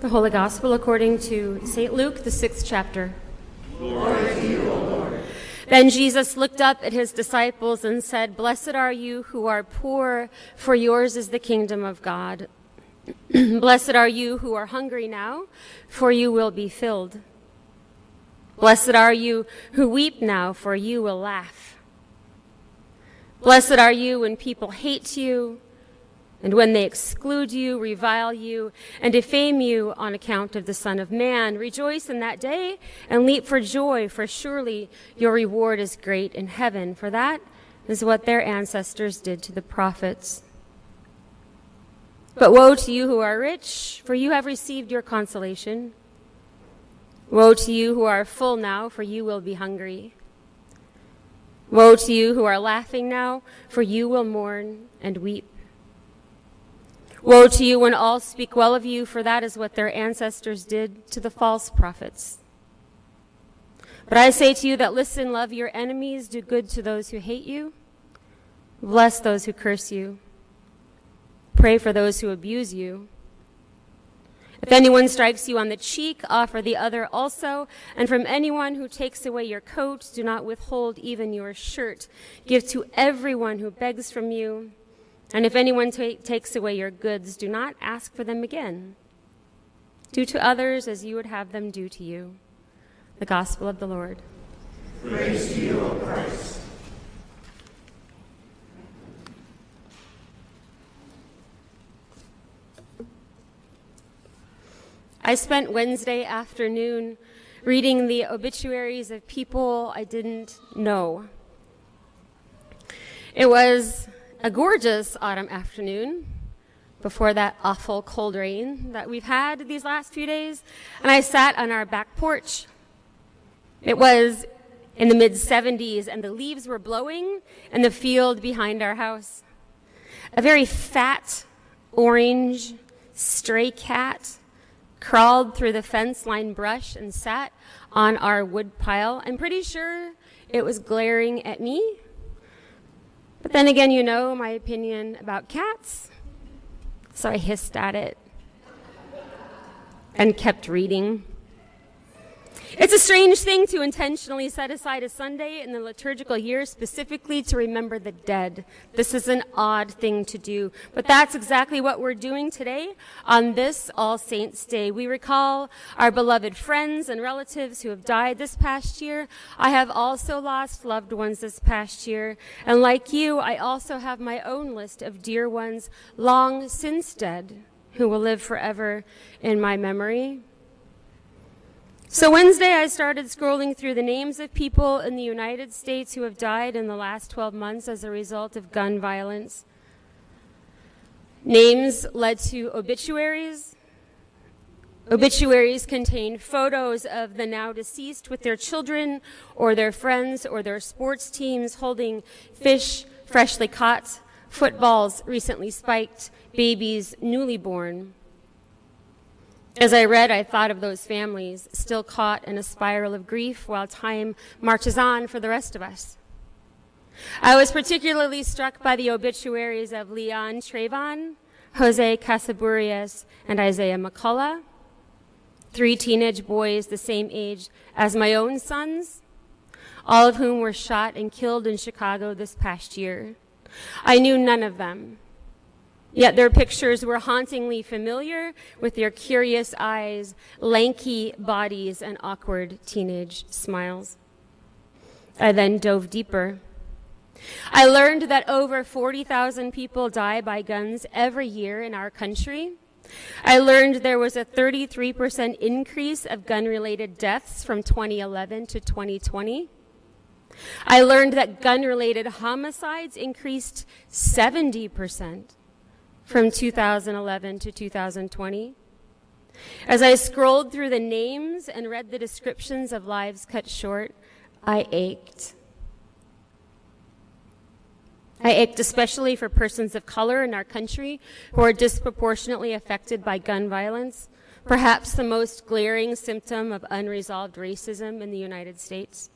The Holy Gospel according to St. Luke, the sixth chapter. Then Jesus looked up at his disciples and said, Blessed are you who are poor, for yours is the kingdom of God. Blessed are you who are hungry now, for you will be filled. Blessed are you who weep now, for you will laugh. Blessed are you when people hate you and when they exclude you, revile you, and defame you on account of the Son of Man, rejoice in that day and leap for joy, for surely your reward is great in heaven. For that is what their ancestors did to the prophets. But woe to you who are rich, for you have received your consolation. Woe to you who are full now, for you will be hungry. Woe to you who are laughing now, for you will mourn and weep. Woe to you when all speak well of you, for that is what their ancestors did to the false prophets. But I say to you that listen, love your enemies, do good to those who hate you, bless those who curse you, pray for those who abuse you. If anyone strikes you on the cheek, offer the other also. And from anyone who takes away your coat, do not withhold even your shirt. Give to everyone who begs from you. And if anyone takes away your goods, do not ask for them again. Do to others as you would have them do to you. The Gospel of the Lord. Praise to you, O Christ. I spent Wednesday afternoon reading the obituaries of people I didn't know. It was a gorgeous autumn afternoon before that awful cold rain that we've had these last few days, and I sat on our back porch. It was in the mid 70s, and the leaves were blowing in the field behind our house. A very fat, orange, stray cat crawled through the fence line brush and sat on our wood pile. I'm pretty sure it was glaring at me but then again, you know my opinion about cats. So I hissed at it and kept reading. It's a strange thing to intentionally set aside a Sunday in the liturgical year specifically to remember the dead. This is an odd thing to do, but that's exactly what we're doing today on this All Saints Day. We recall our beloved friends and relatives who have died this past year. I have also lost loved ones this past year, and like you, I also have my own list of dear ones long since dead who will live forever in my memory. So Wednesday, I started scrolling through the names of people in the United States who have died in the last 12 months as a result of gun violence. Names led to obituaries. Obituaries contained photos of the now deceased with their children or their friends or their sports teams holding fish freshly caught, footballs recently spiked, babies newly born. As I read, I thought of those families still caught in a spiral of grief while time marches on for the rest of us. I was particularly struck by the obituaries of Leon Trayvon, Jose Casaburias, and Isaiah McCullough, three teenage boys the same age as my own sons, all of whom were shot and killed in Chicago this past year. I knew none of them. Yet their pictures were hauntingly familiar with their curious eyes, lanky bodies, and awkward teenage smiles. I then dove deeper. I learned that over 40,000 people die by guns every year in our country. I learned there was a 33% increase of gun related deaths from 2011 to 2020. I learned that gun related homicides increased 70% from 2011 to 2020. As I scrolled through the names and read the descriptions of lives cut short, I ached. I ached especially for persons of color in our country who are disproportionately affected by gun violence, perhaps the most glaring symptom of unresolved racism in the United States.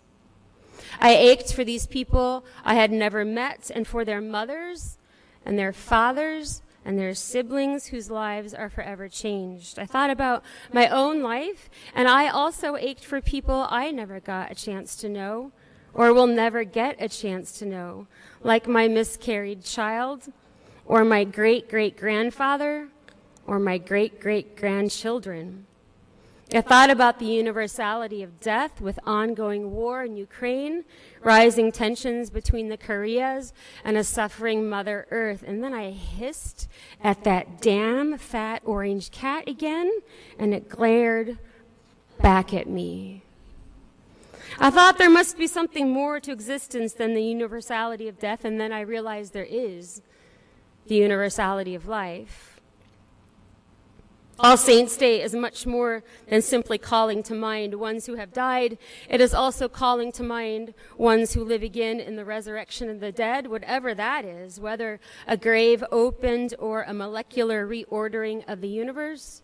I ached for these people I had never met and for their mothers and their fathers and their siblings whose lives are forever changed. I thought about my own life, and I also ached for people I never got a chance to know or will never get a chance to know, like my miscarried child, or my great great grandfather, or my great great grandchildren. I thought about the universality of death with ongoing war in Ukraine, rising tensions between the Koreas, and a suffering Mother Earth. And then I hissed at that damn fat orange cat again, and it glared back at me. I thought there must be something more to existence than the universality of death, and then I realized there is the universality of life. All Saints' Day is much more than simply calling to mind ones who have died. It is also calling to mind ones who live again in the resurrection of the dead, whatever that is, whether a grave opened or a molecular reordering of the universe.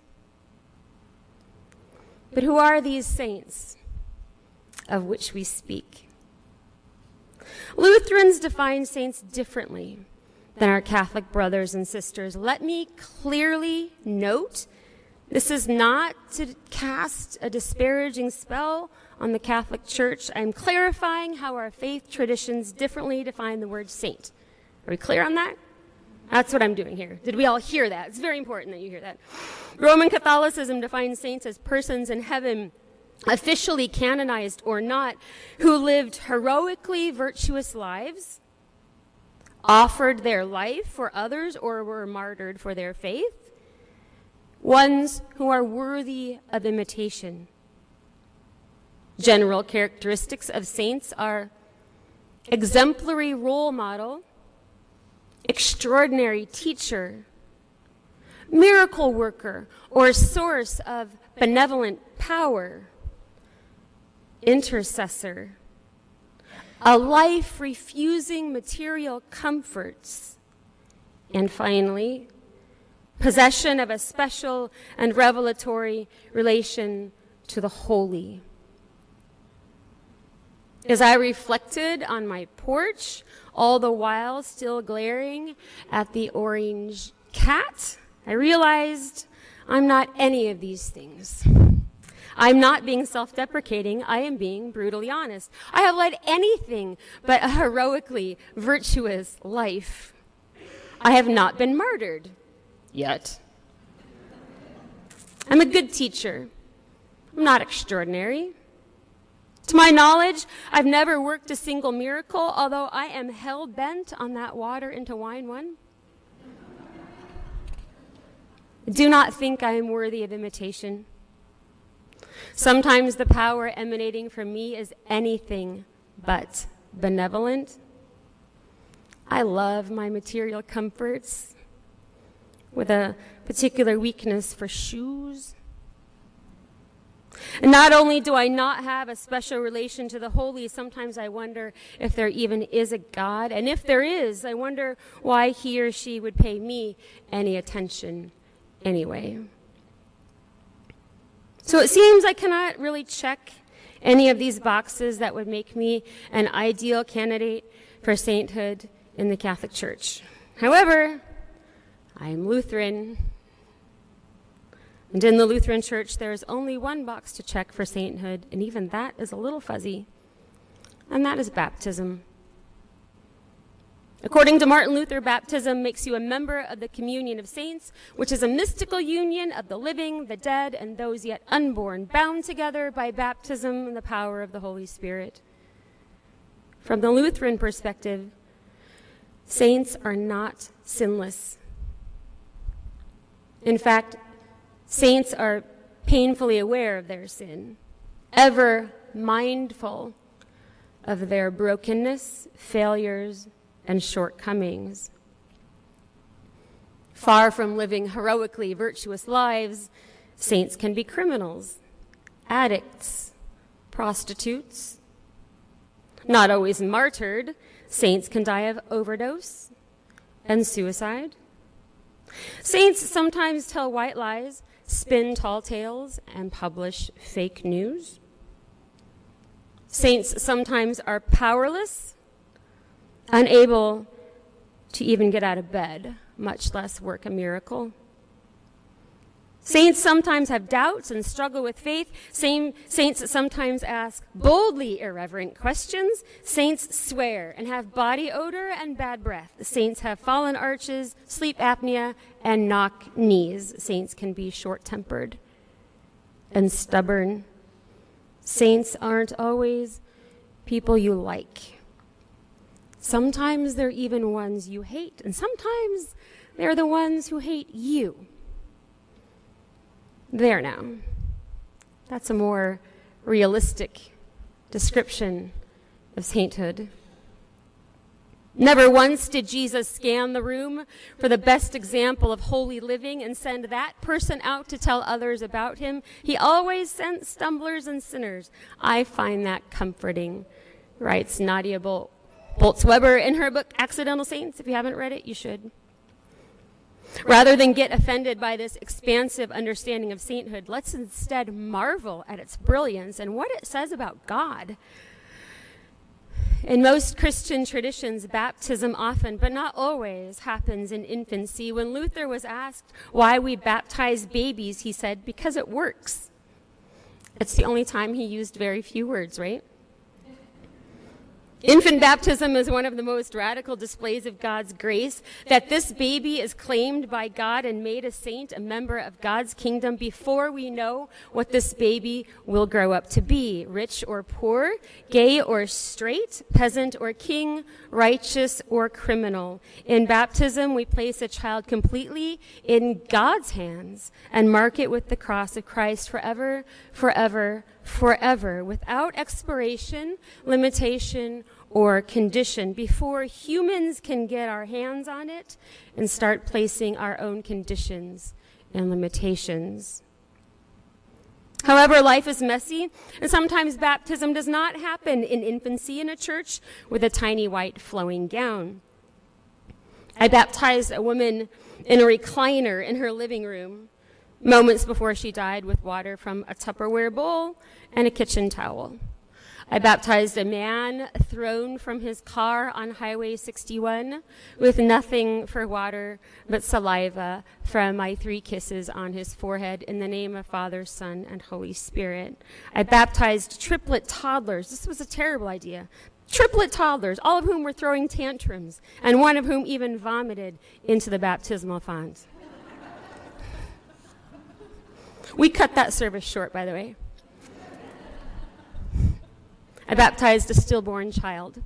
But who are these saints of which we speak? Lutherans define saints differently than our Catholic brothers and sisters. Let me clearly note this is not to cast a disparaging spell on the Catholic Church. I'm clarifying how our faith traditions differently define the word saint. Are we clear on that? That's what I'm doing here. Did we all hear that? It's very important that you hear that. Roman Catholicism defines saints as persons in heaven, officially canonized or not, who lived heroically virtuous lives, offered their life for others, or were martyred for their faith ones who are worthy of imitation. General characteristics of saints are exemplary role model, extraordinary teacher, miracle worker, or source of benevolent power, intercessor, a life refusing material comforts, and finally, possession of a special and revelatory relation to the holy. As I reflected on my porch, all the while still glaring at the orange cat, I realized I'm not any of these things. I'm not being self deprecating. I am being brutally honest. I have led anything but a heroically virtuous life. I have not been murdered yet. I'm a good teacher. I'm not extraordinary. To my knowledge, I've never worked a single miracle, although I am hell bent on that water into wine one. Do not think I am worthy of imitation. Sometimes the power emanating from me is anything but benevolent. I love my material comforts with a particular weakness for shoes. And not only do I not have a special relation to the holy, sometimes I wonder if there even is a God. And if there is, I wonder why he or she would pay me any attention anyway. So it seems I cannot really check any of these boxes that would make me an ideal candidate for sainthood in the Catholic Church. However, I am Lutheran. And in the Lutheran Church, there is only one box to check for sainthood, and even that is a little fuzzy, and that is baptism. According to Martin Luther, baptism makes you a member of the communion of saints, which is a mystical union of the living, the dead, and those yet unborn, bound together by baptism and the power of the Holy Spirit. From the Lutheran perspective, saints are not sinless. In fact, saints are painfully aware of their sin, ever mindful of their brokenness, failures, and shortcomings. Far from living heroically virtuous lives, saints can be criminals, addicts, prostitutes. Not always martyred, saints can die of overdose and suicide. Saints sometimes tell white lies, spin tall tales, and publish fake news. Saints sometimes are powerless, unable to even get out of bed much less work a miracle. Saints sometimes have doubts and struggle with faith. Same, saints sometimes ask boldly irreverent questions. Saints swear and have body odor and bad breath. Saints have fallen arches, sleep apnea, and knock knees. Saints can be short tempered and stubborn. Saints aren't always people you like. Sometimes they're even ones you hate, and sometimes they're the ones who hate you. There now. That's a more realistic description of sainthood. Never once did Jesus scan the room for the best example of holy living and send that person out to tell others about him. He always sent stumblers and sinners. I find that comforting, writes Nadia Bolz Weber in her book Accidental Saints. If you haven't read it, you should. Rather than get offended by this expansive understanding of sainthood, let's instead marvel at its brilliance and what it says about God. In most Christian traditions, baptism often, but not always, happens in infancy. When Luther was asked why we baptize babies, he said, because it works. It's the only time he used very few words, right? Infant baptism is one of the most radical displays of God's grace, that this baby is claimed by God and made a saint, a member of God's kingdom before we know what this baby will grow up to be, rich or poor, gay or straight, peasant or king, righteous or criminal. In baptism, we place a child completely in God's hands and mark it with the cross of Christ forever, forever, forever without expiration, limitation, or condition before humans can get our hands on it and start placing our own conditions and limitations. However, life is messy, and sometimes baptism does not happen in infancy in a church with a tiny white flowing gown. I baptized a woman in a recliner in her living room moments before she died with water from a Tupperware bowl and a kitchen towel. I baptized a man thrown from his car on Highway 61 with nothing for water but saliva from my three kisses on his forehead in the name of Father, Son, and Holy Spirit. I baptized triplet toddlers. This was a terrible idea. Triplet toddlers, all of whom were throwing tantrums, and one of whom even vomited into the baptismal font. We cut that service short, by the way. I baptized a stillborn child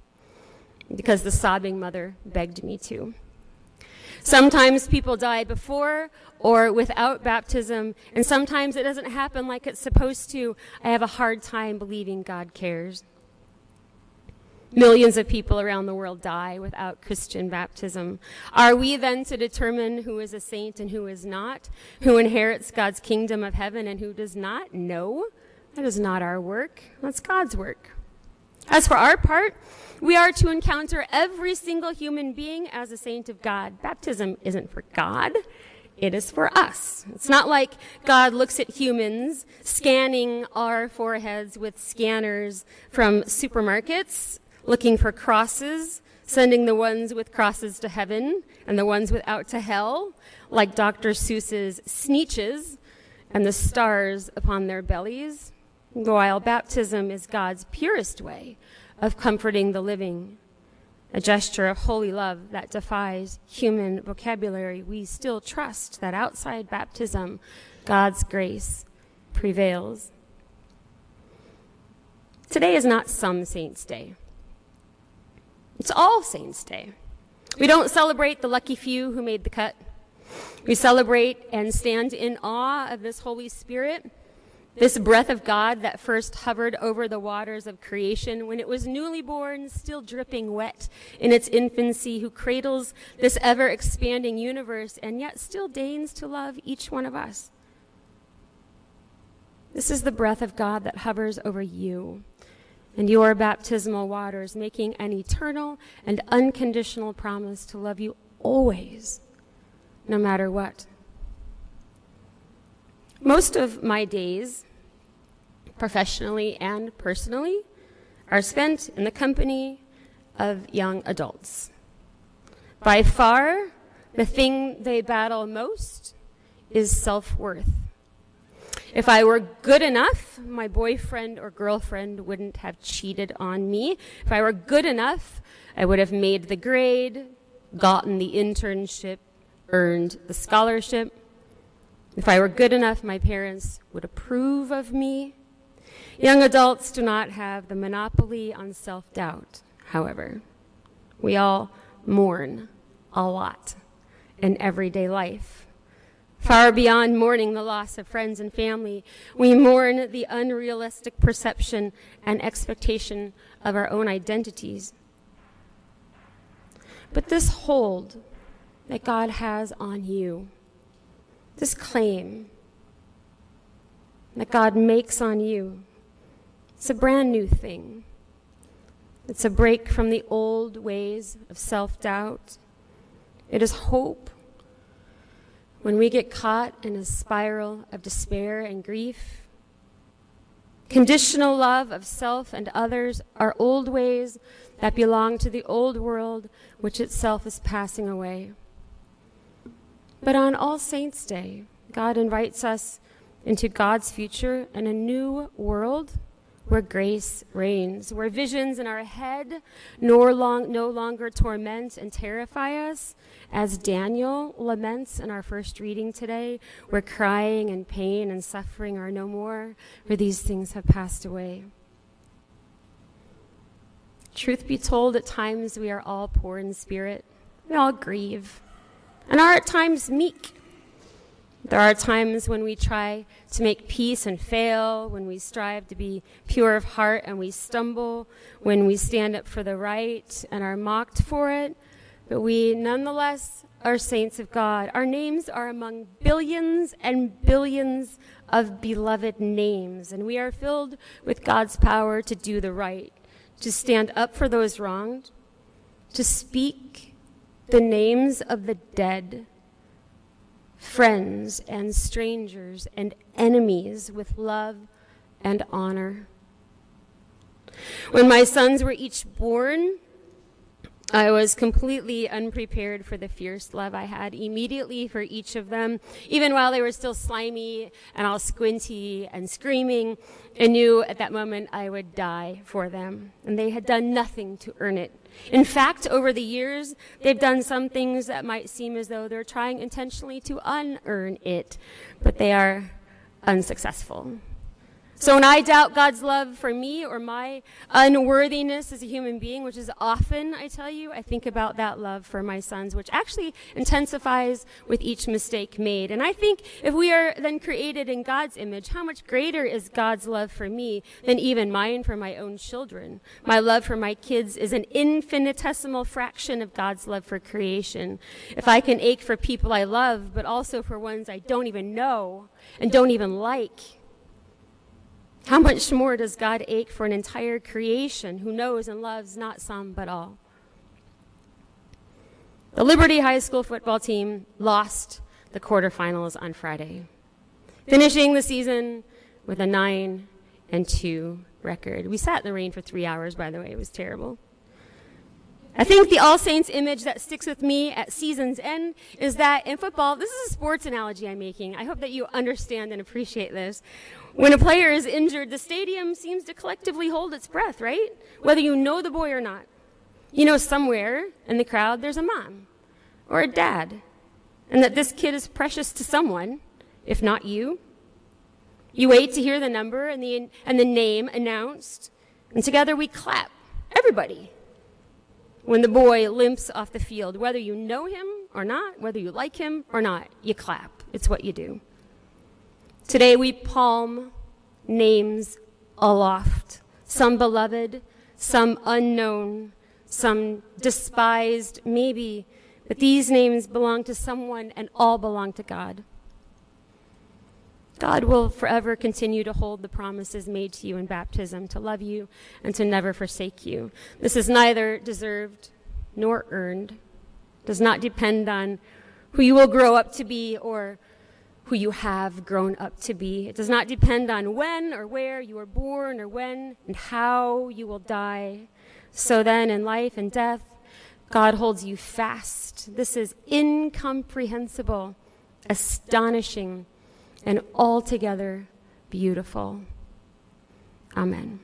because the sobbing mother begged me to. Sometimes people die before or without baptism, and sometimes it doesn't happen like it's supposed to. I have a hard time believing God cares. Millions of people around the world die without Christian baptism. Are we then to determine who is a saint and who is not? Who inherits God's kingdom of heaven and who does not? No, that is not our work. That's God's work. As for our part, we are to encounter every single human being as a saint of God. Baptism isn't for God. It is for us. It's not like God looks at humans scanning our foreheads with scanners from supermarkets looking for crosses, sending the ones with crosses to heaven and the ones without to hell, like Dr. Seuss's Sneetches and the stars upon their bellies, while baptism is God's purest way of comforting the living. A gesture of holy love that defies human vocabulary, we still trust that outside baptism, God's grace prevails. Today is not some saint's day. It's All Saints' Day. We don't celebrate the lucky few who made the cut. We celebrate and stand in awe of this Holy Spirit, this breath of God that first hovered over the waters of creation when it was newly born, still dripping wet in its infancy, who cradles this ever expanding universe and yet still deigns to love each one of us. This is the breath of God that hovers over you and your baptismal waters, making an eternal and unconditional promise to love you always, no matter what. Most of my days, professionally and personally, are spent in the company of young adults. By far, the thing they battle most is self worth. If I were good enough, my boyfriend or girlfriend wouldn't have cheated on me. If I were good enough, I would have made the grade, gotten the internship, earned the scholarship. If I were good enough, my parents would approve of me. Young adults do not have the monopoly on self doubt, however. We all mourn a lot in everyday life. Far beyond mourning the loss of friends and family, we mourn the unrealistic perception and expectation of our own identities. But this hold that God has on you, this claim that God makes on you, it's a brand new thing. It's a break from the old ways of self doubt. It is hope when we get caught in a spiral of despair and grief. Conditional love of self and others are old ways that belong to the old world, which itself is passing away. But on All Saints' Day, God invites us into God's future and a new world where grace reigns, where visions in our head nor long, no longer torment and terrify us, as Daniel laments in our first reading today, where crying and pain and suffering are no more, for these things have passed away. Truth be told, at times we are all poor in spirit. We all grieve and are at times meek there are times when we try to make peace and fail, when we strive to be pure of heart and we stumble, when we stand up for the right and are mocked for it. But we nonetheless are saints of God. Our names are among billions and billions of beloved names, and we are filled with God's power to do the right, to stand up for those wronged, to speak the names of the dead friends and strangers and enemies with love and honor. When my sons were each born, I was completely unprepared for the fierce love I had immediately for each of them, even while they were still slimy and all squinty and screaming. I knew at that moment I would die for them, and they had done nothing to earn it. In fact, over the years, they've done some things that might seem as though they're trying intentionally to unearn it, but they are unsuccessful. So when I doubt God's love for me or my unworthiness as a human being, which is often, I tell you, I think about that love for my sons, which actually intensifies with each mistake made. And I think if we are then created in God's image, how much greater is God's love for me than even mine for my own children? My love for my kids is an infinitesimal fraction of God's love for creation. If I can ache for people I love, but also for ones I don't even know and don't even like, how much more does God ache for an entire creation who knows and loves not some but all? The Liberty High School football team lost the quarterfinals on Friday, finishing the season with a 9 and 2 record. We sat in the rain for three hours, by the way. It was terrible. I think the All Saints image that sticks with me at season's end is that in football, this is a sports analogy I'm making. I hope that you understand and appreciate this. When a player is injured, the stadium seems to collectively hold its breath, right? Whether you know the boy or not. You know, somewhere in the crowd, there's a mom or a dad, and that this kid is precious to someone, if not you. You wait to hear the number and the, and the name announced, and together we clap. Everybody when the boy limps off the field. Whether you know him or not, whether you like him or not, you clap. It's what you do. Today we palm names aloft, some beloved, some unknown, some despised, maybe, but these names belong to someone and all belong to God. God will forever continue to hold the promises made to you in baptism, to love you and to never forsake you. This is neither deserved nor earned, does not depend on who you will grow up to be or who you have grown up to be. It does not depend on when or where you were born or when and how you will die. So then, in life and death, God holds you fast. This is incomprehensible, astonishing, and altogether beautiful. Amen.